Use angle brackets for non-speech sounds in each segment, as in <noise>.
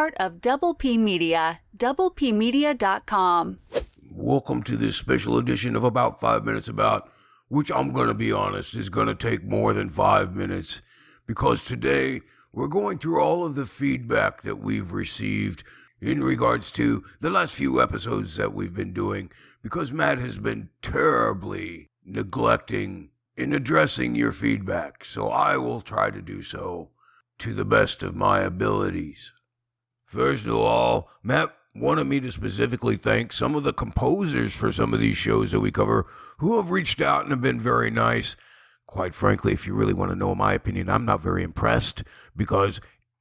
part of Double P Media. DoublePmedia.com. Welcome to this special edition of About Five Minutes About, which I'm going to be honest is going to take more than five minutes because today we're going through all of the feedback that we've received in regards to the last few episodes that we've been doing because Matt has been terribly neglecting in addressing your feedback. So I will try to do so to the best of my abilities. First of all, Matt wanted me to specifically thank some of the composers for some of these shows that we cover who have reached out and have been very nice. Quite frankly, if you really want to know my opinion, I'm not very impressed because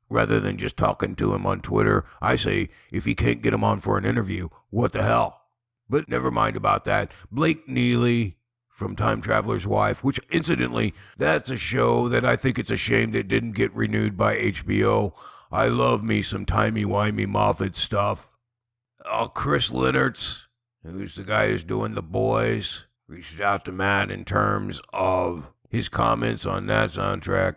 rather than just talking to him on Twitter, I say, if he can't get him on for an interview, what the hell? But never mind about that. Blake Neely from Time Traveler's Wife, which incidentally, that's a show that I think it's a shame that didn't get renewed by HBO. I love me some timey-wimey Moffat stuff. Oh, Chris Lennertz, who's the guy who's doing The Boys, reached out to Matt in terms of his comments on that soundtrack.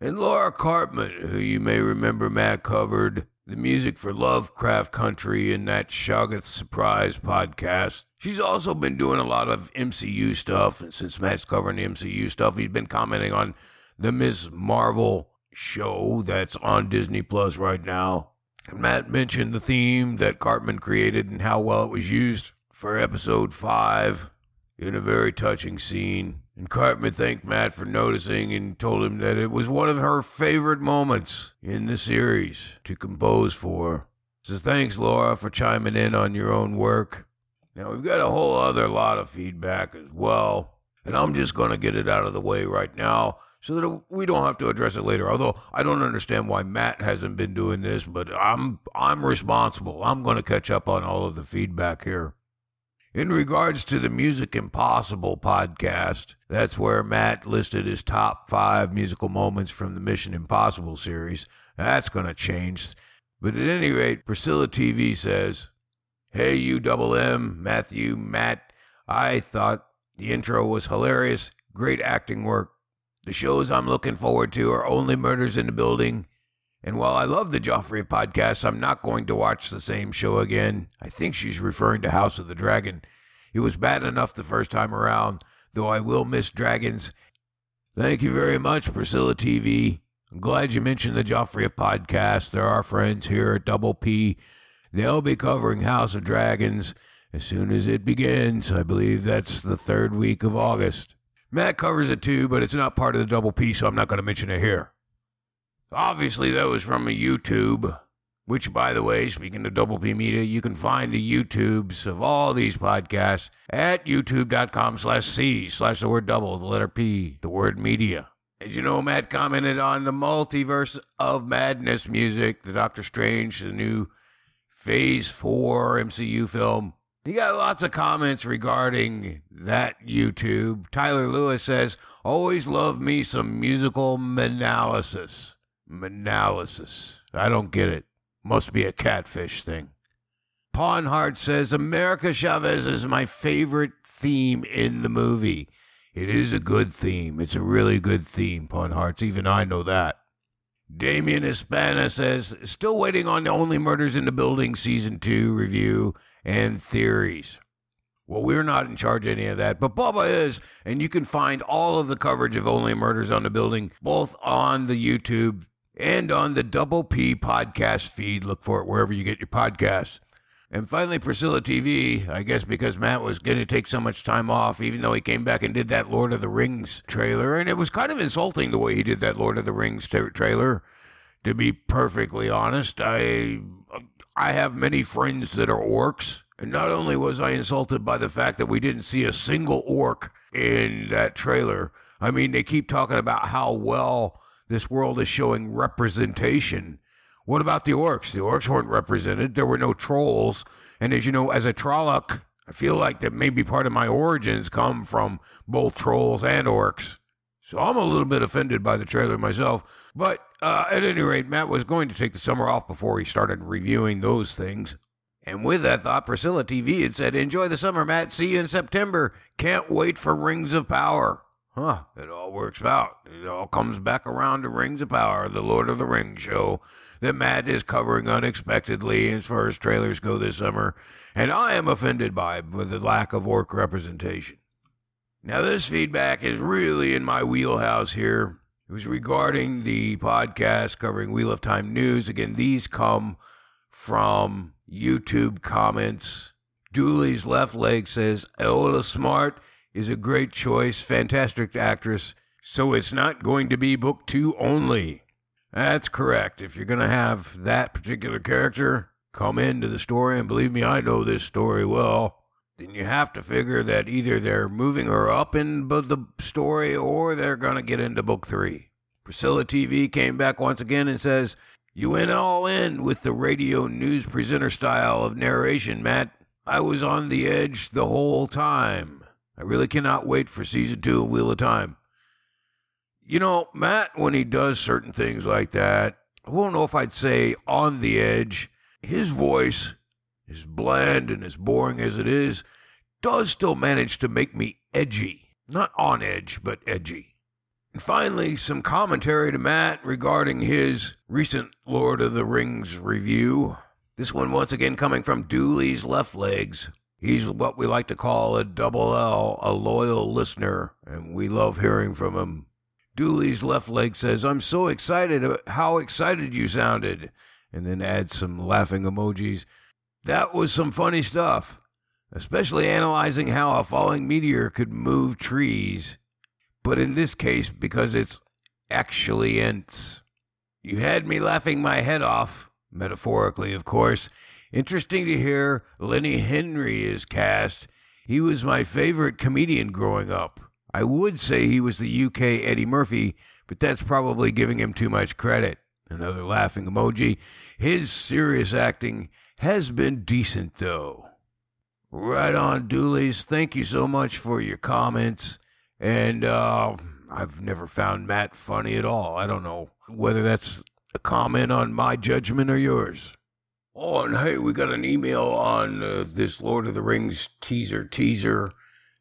And Laura Karpman, who you may remember Matt covered the music for Lovecraft Country in that Shoggoth Surprise podcast. She's also been doing a lot of MCU stuff, and since Matt's covering the MCU stuff, he's been commenting on the Ms. Marvel show that's on Disney Plus right now. And Matt mentioned the theme that Karpman created and how well it was used for episode 5 in a very touching scene. And Karpman thanked Matt for noticing and told him that it was one of her favorite moments in the series to compose for. So thanks, Laura, for chiming in on your own work. Now, we've got a whole other lot of feedback as well, and I'm just going to get it out of the way right now so that we don't have to address it later. Although I don't understand why Matt hasn't been doing this, but I'm I'm responsible. I'm going to catch up on all of the feedback here. In regards to the Music Impossible podcast, that's where Matt listed his top five musical moments from the Mission Impossible series. That's going to change. But at any rate, Priscilla TV says, Hey, you double M, Matthew, Matt, I thought the intro was hilarious. Great acting work. The shows I'm looking forward to are Only Murders in the Building and while I love the Joffrey podcast, I'm not going to watch the same show again. I think she's referring to House of the Dragon. It was bad enough the first time around, though I will miss dragons. Thank you very much, Priscilla TV. I'm glad you mentioned the Joffrey podcast. They're our friends here at Double P. They'll be covering House of Dragons as soon as it begins. I believe that's the third week of August. Matt covers it too, but it's not part of the Double P, so I'm not going to mention it here. Obviously, that was from a YouTube, which, by the way, speaking of Double P Media, you can find the YouTubes of all these podcasts at youtube.com slash C slash the word double, the letter P, the word media. As you know, Matt commented on the multiverse of madness music, the Doctor Strange, the new Phase 4 MCU film. He got lots of comments regarding that YouTube. Tyler Lewis says, Always love me some musical analysis. Analysis. I don't get it. Must be a catfish thing. Pawnhart says America Chavez is my favorite theme in the movie. It is a good theme. It's a really good theme, Pawnharts. Even I know that. Damien Hispana says, still waiting on the Only Murders in the Building Season 2 review and theories. Well, we're not in charge of any of that, but Bubba is, and you can find all of the coverage of Only Murders on the Building both on the YouTube and on the Double P podcast feed. Look for it wherever you get your podcasts. And finally, Priscilla TV, I guess because Matt was going to take so much time off, even though he came back and did that Lord of the Rings trailer. And it was kind of insulting the way he did that Lord of the Rings tra- trailer, to be perfectly honest. I, I have many friends that are orcs. And not only was I insulted by the fact that we didn't see a single orc in that trailer, I mean, they keep talking about how well this world is showing representation. What about the orcs? The orcs weren't represented. There were no trolls. And as you know, as a Trolloc, I feel like that maybe part of my origins come from both trolls and orcs. So I'm a little bit offended by the trailer myself. But uh, at any rate, Matt was going to take the summer off before he started reviewing those things. And with that thought, Priscilla TV had said, Enjoy the summer, Matt. See you in September. Can't wait for Rings of Power. Huh, it all works out. It all comes back around to Rings of Power, the Lord of the Rings show that Matt is covering unexpectedly as far as trailers go this summer, and I am offended by the lack of orc representation. Now, this feedback is really in my wheelhouse here. It was regarding the podcast covering Wheel of Time news. Again, these come from YouTube comments. Dooley's left leg says, Ayoola Smart is a great choice, fantastic actress, so it's not going to be book two only. That's correct. If you're going to have that particular character come into the story, and believe me, I know this story well, then you have to figure that either they're moving her up in the story or they're going to get into book three. Priscilla TV came back once again and says, You went all in with the radio news presenter style of narration, Matt. I was on the edge the whole time. I really cannot wait for season two of Wheel of Time. You know, Matt, when he does certain things like that, I won't know if I'd say on the edge. His voice, as bland and as boring as it is, does still manage to make me edgy. Not on edge, but edgy. And finally, some commentary to Matt regarding his recent Lord of the Rings review. This one once again coming from Dooley's Left Legs. He's what we like to call a double L, a loyal listener, and we love hearing from him. Dooley's left leg says, I'm so excited how excited you sounded, and then adds some laughing emojis. That was some funny stuff, especially analyzing how a falling meteor could move trees. But in this case, because it's actually Ents. You had me laughing my head off, metaphorically, of course. Interesting to hear Lenny Henry is cast. He was my favorite comedian growing up. I would say he was the UK Eddie Murphy, but that's probably giving him too much credit. Another laughing emoji. His serious acting has been decent, though. Right on, Dooley's. Thank you so much for your comments. And uh, I've never found Matt funny at all. I don't know whether that's a comment on my judgment or yours. Oh, and hey, we got an email on uh, this Lord of the Rings teaser teaser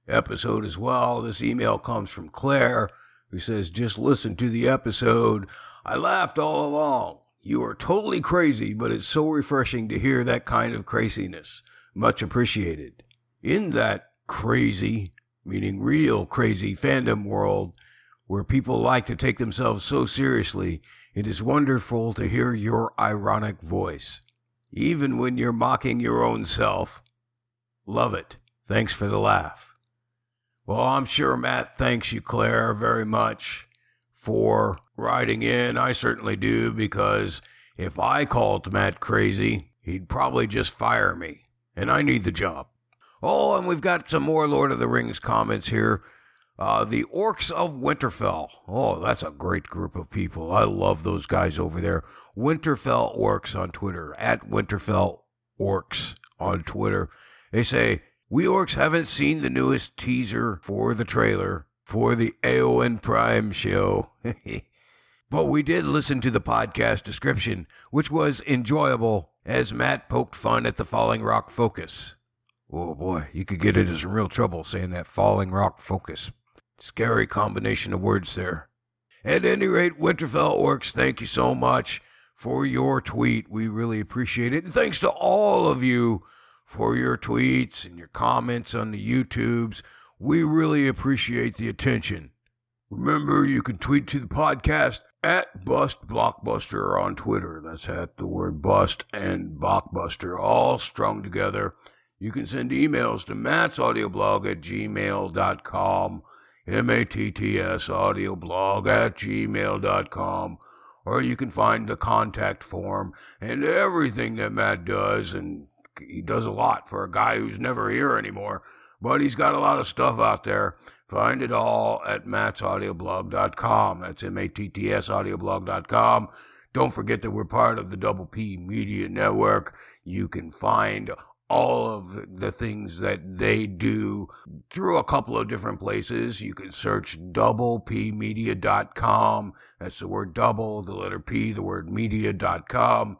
episode as well. This email comes from Claire, who says, Just listen to the episode. I laughed all along. You are totally crazy, but it's so refreshing to hear that kind of craziness. Much appreciated. In that crazy, meaning real crazy fandom world, where people like to take themselves so seriously, it is wonderful to hear your ironic voice. Even when you're mocking your own self. Love it. Thanks for the laugh. Well, I'm sure Matt thanks you, Claire, very much for writing in. I certainly do, because if I called Matt crazy, he'd probably just fire me, and I need the job. Oh, and we've got some more Lord of the Rings comments here. Uh, the Orcs of Winterfell. Oh, that's a great group of people. I love those guys over there. Winterfell Orcs on Twitter, at Winterfell Orcs on Twitter. They say, we orcs haven't seen the newest teaser for the trailer for the AON Prime show. <laughs> but we did listen to the podcast description, which was enjoyable as Matt poked fun at the Falling Rock focus. Oh boy, you could get into some real trouble saying that Falling Rock focus. Scary combination of words there. At any rate, Winterfell Orcs, thank you so much for your tweet. We really appreciate it. And thanks to all of you for your tweets and your comments on the YouTubes. We really appreciate the attention. Remember, you can tweet to the podcast at Bust Blockbuster on Twitter. That's at the word bust and Blockbuster, all strung together. You can send emails to Matt's audioblog at gmail.com, M-A-T-T-S audioblog at gmail.com, or you can find the contact form and everything that Matt does and he does a lot for a guy who's never here anymore, but he's got a lot of stuff out there. Find it all at mattsaudioblog.com. That's M-A-T-T-S audioblog.com. Don't forget that we're part of the Double P Media Network. You can find all of the things that they do through a couple of different places. You can search doublepmedia.com. That's the word double, the letter P, the word media.com.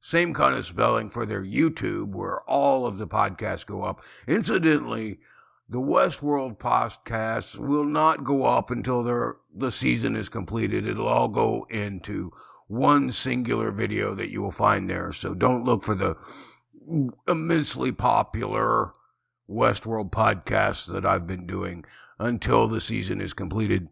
Same kind of spelling for their YouTube, where all of the podcasts go up. Incidentally, the Westworld podcasts will not go up until the season is completed. It'll all go into one singular video that you will find there. So don't look for the immensely popular Westworld podcasts that I've been doing until the season is completed.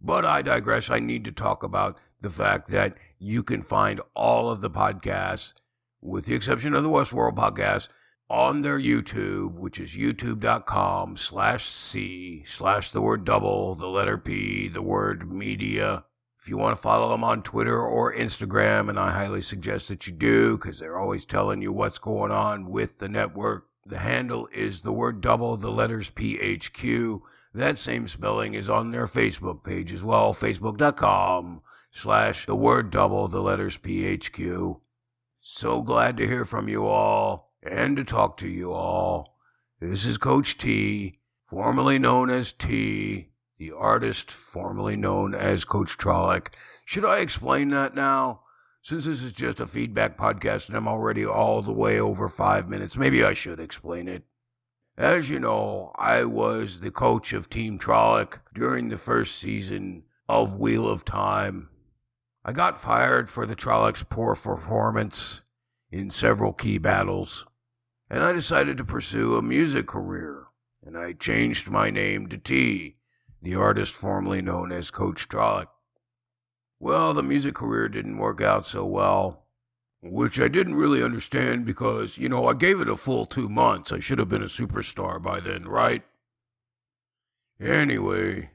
But I digress. I need to talk about the fact that you can find all of the podcasts, with the exception of the Westworld podcast, on their YouTube, which is youtube.com slash C slash the word double, the letter P, the word media. If you want to follow them on Twitter or Instagram, and I highly suggest that you do because they're always telling you what's going on with the network. The handle is the word double, the letters PHQ. That same spelling is on their Facebook page as well, facebook.com slash the word double, the letters PHQ. So glad to hear from you all and to talk to you all. This is Coach T, formerly known as T, the artist formerly known as Coach Trolloc. Should I explain that now? Since this is just a feedback podcast and I'm already all the way over five minutes, maybe I should explain it. As you know, I was the coach of Team Trolloc during the first season of Wheel of Time. I got fired for the Trolloc's poor performance in several key battles, and I decided to pursue a music career, and I changed my name to T, the artist formerly known as Coach Trolloc. Well, the music career didn't work out so well, which I didn't really understand because, you know, I gave it a full two months. I should have been a superstar by then, right? Anyway,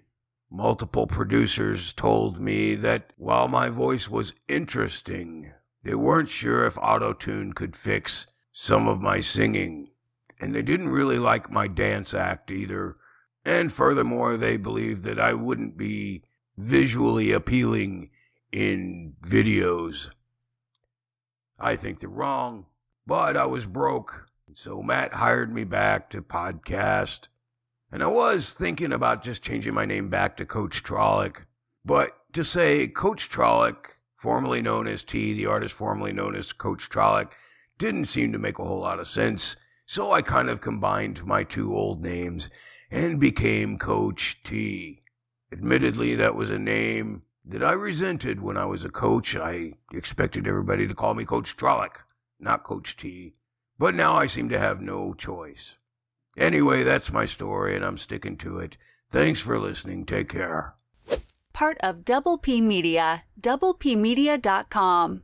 multiple producers told me that while my voice was interesting, they weren't sure if autotune could fix some of my singing. And they didn't really like my dance act either. And furthermore, they believed that I wouldn't be visually appealing in videos. I think they're wrong, but I was broke. So Matt hired me back to podcast. And I was thinking about just changing my name back to Coach Trolloc. But to say Coach Trolloc, formerly known as T, the artist formerly known as Coach Trolloc, didn't seem to make a whole lot of sense. So I kind of combined my two old names and became Coach T. Admittedly, that was a name that I resented when I was a coach. I expected everybody to call me Coach Trolloc, not Coach T. But now I seem to have no choice. Anyway, that's my story, and I'm sticking to it. Thanks for listening. Take care. Part of Double P Media, doublepmedia.com.